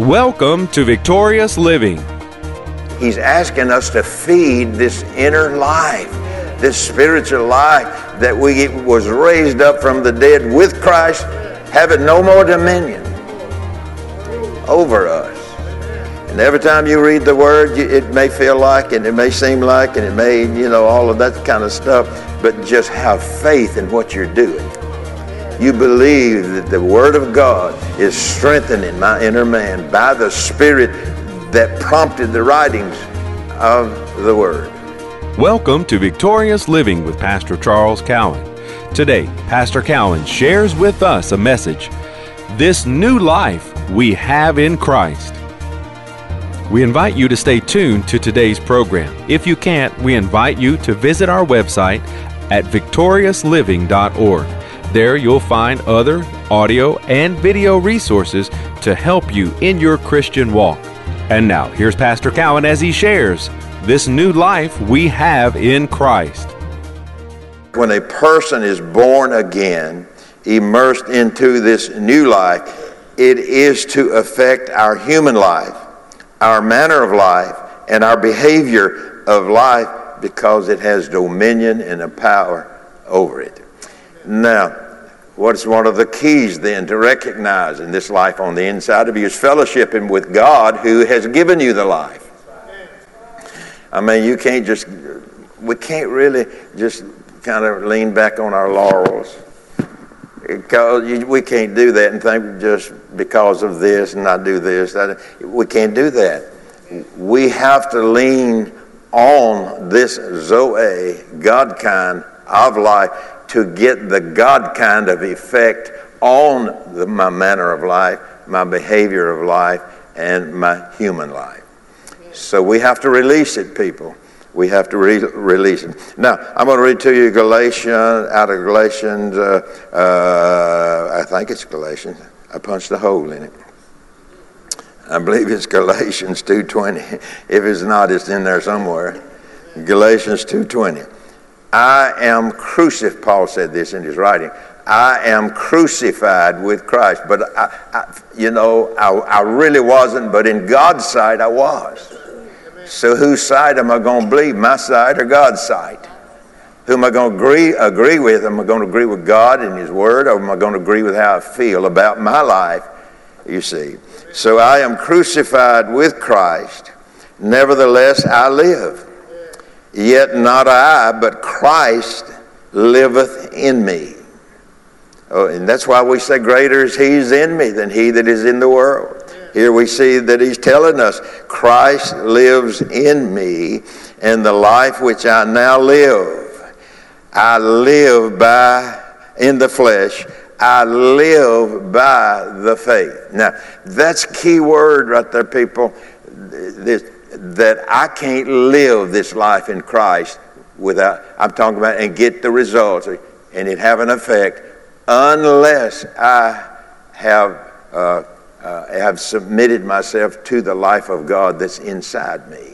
Welcome to Victorious Living. He's asking us to feed this inner life, this spiritual life that we was raised up from the dead with Christ, having no more dominion over us. And every time you read the word, it may feel like, and it may seem like, and it may, you know, all of that kind of stuff, but just have faith in what you're doing. You believe that the Word of God is strengthening my inner man by the Spirit that prompted the writings of the Word. Welcome to Victorious Living with Pastor Charles Cowan. Today, Pastor Cowan shares with us a message This new life we have in Christ. We invite you to stay tuned to today's program. If you can't, we invite you to visit our website at victoriousliving.org. There you'll find other audio and video resources to help you in your Christian walk. And now, here's Pastor Cowan as he shares this new life we have in Christ. When a person is born again, immersed into this new life, it is to affect our human life, our manner of life, and our behavior of life because it has dominion and a power over it. Now, What's one of the keys then to recognizing this life on the inside of you is fellowshipping with God who has given you the life. I mean, you can't just, we can't really just kind of lean back on our laurels. Because we can't do that and think just because of this and I do this. We can't do that. We have to lean on this Zoe, God kind of life to get the God kind of effect on the, my manner of life, my behavior of life, and my human life. So we have to release it, people. We have to re- release it. Now, I'm going to read to you Galatians, out of Galatians, uh, uh, I think it's Galatians. I punched a hole in it. I believe it's Galatians 2.20. If it's not, it's in there somewhere. Galatians 2.20. I am crucified, Paul said this in his writing. I am crucified with Christ. But, I, I, you know, I, I, really wasn't, but in God's sight, I was. So, whose side am I going to believe, my side or God's side? Who am I going to agree, agree with? Am I going to agree with God and His Word, or am I going to agree with how I feel about my life? You see. So, I am crucified with Christ. Nevertheless, I live. Yet not I, but Christ liveth in me. Oh, and that's why we say, Greater is He's in me than He that is in the world. Here we see that He's telling us, Christ lives in me, and the life which I now live, I live by, in the flesh, I live by the faith. Now, that's key word right there, people. This, that I can't live this life in Christ without, I'm talking about, and get the results and it have an effect unless I have, uh, uh, have submitted myself to the life of God that's inside me.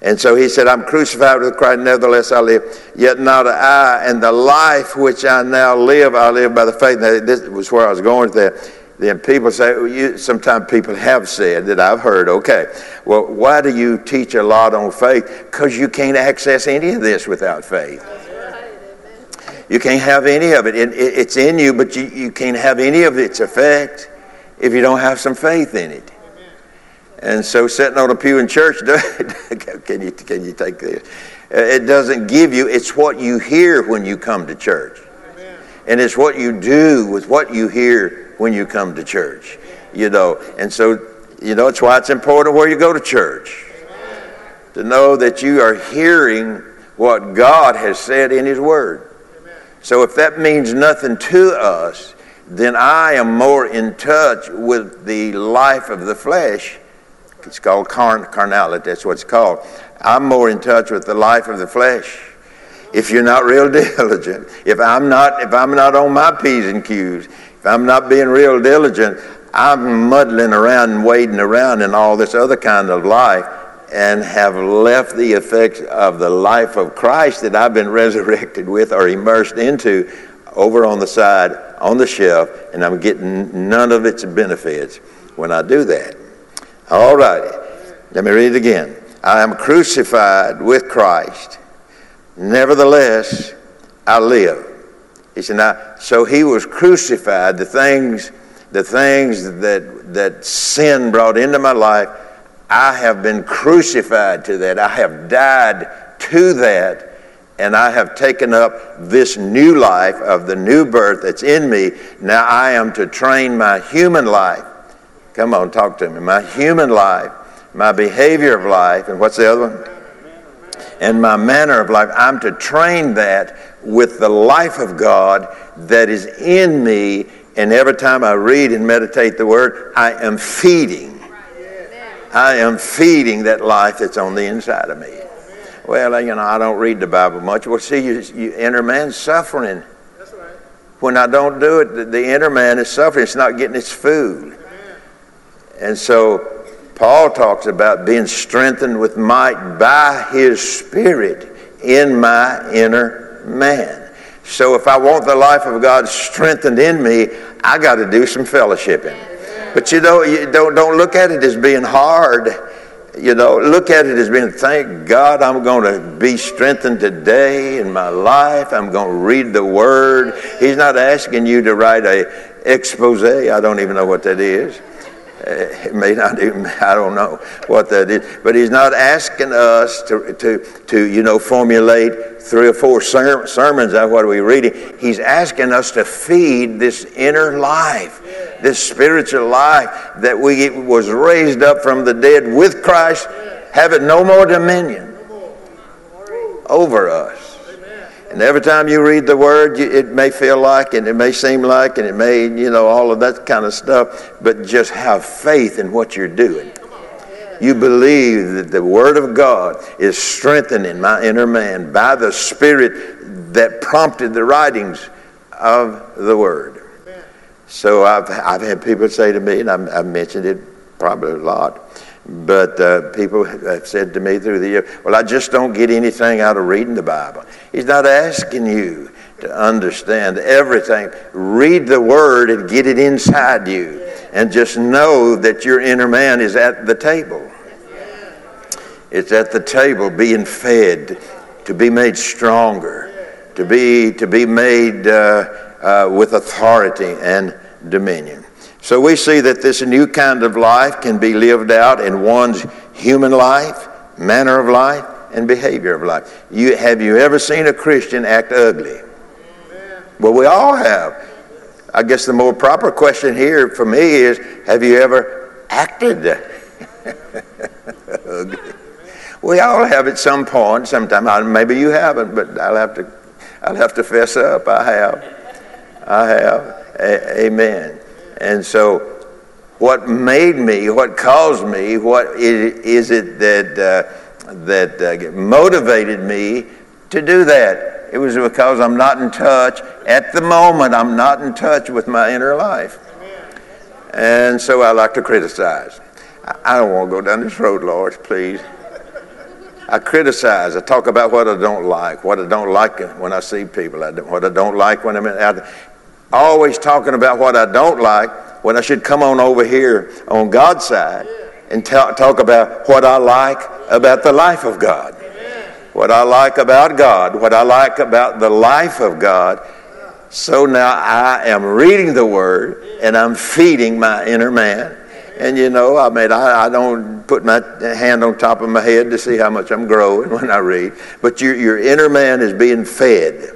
And so he said, I'm crucified with Christ, nevertheless I live. Yet not I, and the life which I now live, I live by the faith. Now, this was where I was going with that then people say, well, you, sometimes people have said that I've heard, okay, well, why do you teach a lot on faith? Because you can't access any of this without faith. You can't have any of it. it, it it's in you, but you, you can't have any of its effect if you don't have some faith in it. And so, sitting on a pew in church, can you, can you take this? Uh, it doesn't give you, it's what you hear when you come to church. And it's what you do with what you hear when you come to church. You know, and so, you know, it's why it's important where you go to church. To know that you are hearing what God has said in His Word. So if that means nothing to us, then I am more in touch with the life of the flesh. It's called carn- carnality, that's what it's called. I'm more in touch with the life of the flesh. If you're not real diligent, if I'm not, if I'm not on my P's and Q's, if I'm not being real diligent, I'm muddling around and wading around in all this other kind of life and have left the effects of the life of Christ that I've been resurrected with or immersed into over on the side on the shelf, and I'm getting none of its benefits when I do that. All righty. Let me read it again. I am crucified with Christ. Nevertheless, I live. He said, now, so he was crucified. The things, the things that, that sin brought into my life, I have been crucified to that. I have died to that. And I have taken up this new life of the new birth that's in me. Now I am to train my human life. Come on, talk to me. My human life, my behavior of life, and what's the other one? And my manner of life. I'm to train that with the life of God that is in me. And every time I read and meditate the word, I am feeding I am feeding that life that's on the inside of me. Well, you know, I don't read the Bible much. Well, see, you, you inner man's suffering. When I don't do it, the, the inner man is suffering. It's not getting its food. And so Paul talks about being strengthened with might by his spirit in my inner man. So if I want the life of God strengthened in me, I got to do some fellowshipping. But you know, you don't, don't look at it as being hard. You know, look at it as being, thank God I'm going to be strengthened today in my life. I'm going to read the Word. He's not asking you to write a expose. I don't even know what that is. It may not even, I don't know what that is. But he's not asking us to, to, to you know, formulate three or four ser- sermons out what are we reading. He's asking us to feed this inner life, this spiritual life that we was raised up from the dead with Christ, having no more dominion over us. And every time you read the word, it may feel like, and it may seem like, and it may, you know, all of that kind of stuff, but just have faith in what you're doing. You believe that the Word of God is strengthening my inner man by the Spirit that prompted the writings of the Word. So I've, I've had people say to me, and I've, I've mentioned it probably a lot, but uh, people have said to me through the year, well, I just don't get anything out of reading the Bible. He's not asking you to understand everything. Read the Word and get it inside you. And just know that your inner man is at the table. It's at the table being fed, to be made stronger, to be, to be made uh, uh, with authority and dominion. So we see that this new kind of life can be lived out in one's human life, manner of life, and behavior of life. You, have you ever seen a Christian act ugly? Well, we all have. I guess the more proper question here for me is have you ever acted ugly? We all have at some point, sometime. Maybe you haven't, but I'll have to, I'll have to fess up. I have. I have. A- amen. And so, what made me, what caused me, what is it that, uh, that uh, motivated me to do that? It was because I'm not in touch. At the moment, I'm not in touch with my inner life. And so I like to criticize. I don't want to go down this road, Lord, please. I criticize. I talk about what I don't like, what I don't like when I see people, what I don't like when I'm out always talking about what I don't like when I should come on over here on God's side and talk, talk about what I like about the life of God. What I like about God, what I like about the life of God. So now I am reading the Word and I'm feeding my inner man. And you know, I mean, I, I, don't put my hand on top of my head to see how much I'm growing when I read, but your, your inner man is being fed.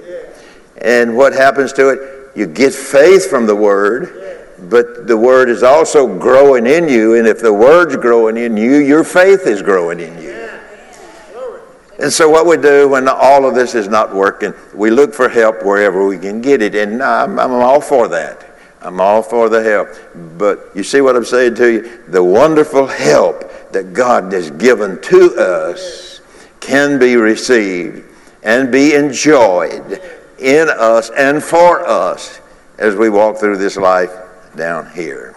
And what happens to it? You get faith from the Word, but the Word is also growing in you. And if the Word's growing in you, your faith is growing in you. And so, what we do when all of this is not working, we look for help wherever we can get it. And I'm, I'm all for that. I'm all for the help. But you see what I'm saying to you? The wonderful help that God has given to us can be received and be enjoyed in us and for us as we walk through this life down here.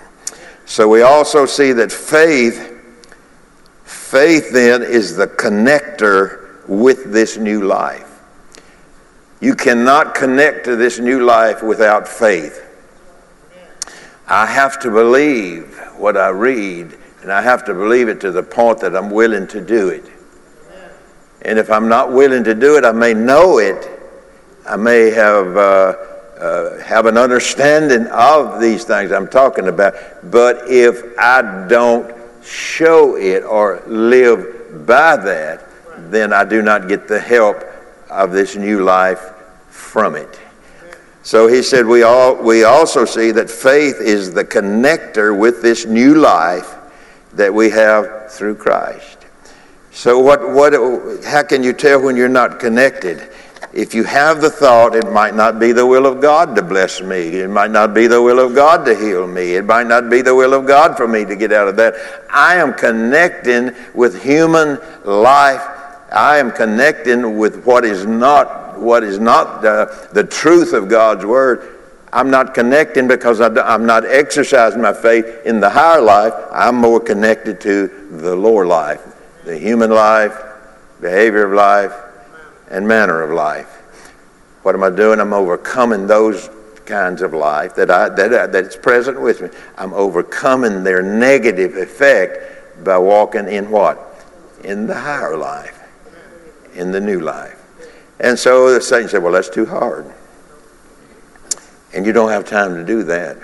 So we also see that faith, faith then is the connector with this new life. You cannot connect to this new life without faith. I have to believe what I read, and I have to believe it to the point that I'm willing to do it. And if I'm not willing to do it, I may know it. I may have, uh, uh, have an understanding of these things I'm talking about. But if I don't show it or live by that, then I do not get the help of this new life from it. So he said, we, all, we also see that faith is the connector with this new life that we have through Christ. So, what, what, how can you tell when you're not connected? If you have the thought, it might not be the will of God to bless me. It might not be the will of God to heal me. It might not be the will of God for me to get out of that. I am connecting with human life. I am connecting with what is not what is not the, the truth of God's word. I'm not connecting because I, am not exercising my faith in the higher life. I'm more connected to the lower life the human life, behavior of life, and manner of life. What am I doing? I'm overcoming those kinds of life that I that uh, that's present with me. I'm overcoming their negative effect by walking in what? In the higher life, in the new life. And so the Satan said, "Well, that's too hard, and you don't have time to do that.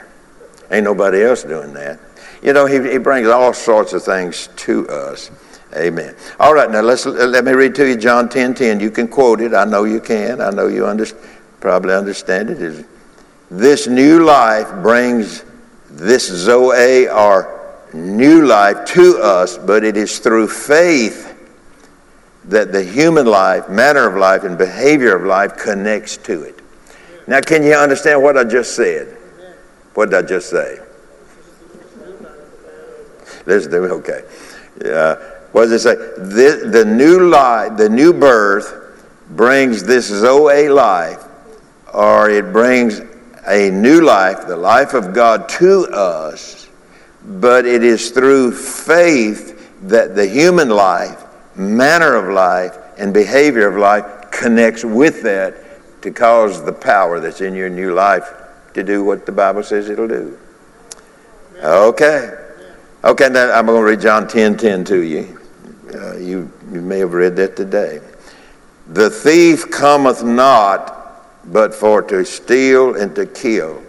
Ain't nobody else doing that." You know, he, he brings all sorts of things to us. Amen. All right, now let's uh, let me read to you John 10 10. You can quote it. I know you can. I know you under, probably understand it. Is this new life brings this Zoe or new life to us, but it is through faith that the human life, manner of life, and behavior of life connects to it. Now, can you understand what I just said? What did I just say? Let's do. Okay. Yeah. What does it say? The, the new life, the new birth brings this Zoe life, or it brings a new life, the life of God to us, but it is through faith that the human life, manner of life, and behavior of life connects with that to cause the power that's in your new life to do what the Bible says it'll do. Okay. Okay, now I'm going to read John 10 10 to you. Uh, you, you may have read that today. The thief cometh not but for to steal and to kill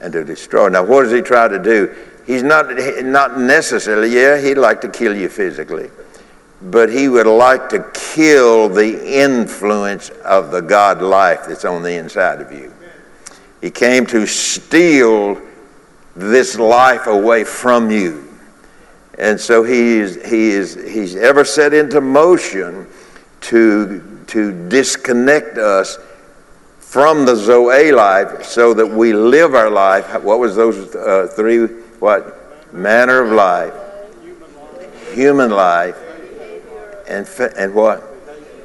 and to destroy. Now, what does he try to do? He's not, not necessarily, yeah, he'd like to kill you physically, but he would like to kill the influence of the God life that's on the inside of you. He came to steal this life away from you. And so he is, he is, he's ever set into motion to, to disconnect us from the Zoe life so that we live our life. What was those uh, three? What? Manner of life, human life, and, and what?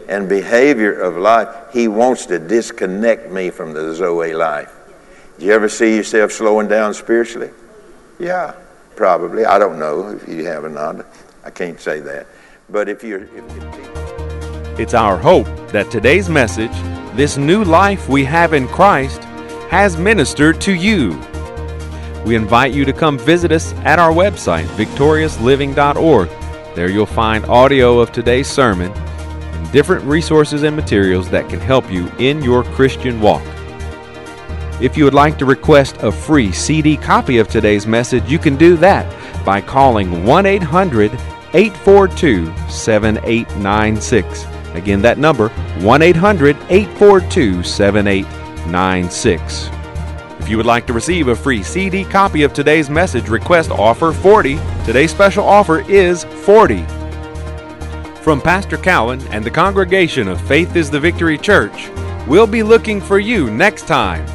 And behavior of life. He wants to disconnect me from the Zoe life. Do you ever see yourself slowing down spiritually? Yeah. Probably. I don't know if you have or not. I can't say that. But if you're. If, if it's our hope that today's message, this new life we have in Christ, has ministered to you. We invite you to come visit us at our website, victoriousliving.org. There you'll find audio of today's sermon and different resources and materials that can help you in your Christian walk. If you would like to request a free CD copy of today's message, you can do that by calling 1 800 842 7896. Again, that number 1 800 842 7896. If you would like to receive a free CD copy of today's message, request offer 40. Today's special offer is 40. From Pastor Cowan and the congregation of Faith is the Victory Church, we'll be looking for you next time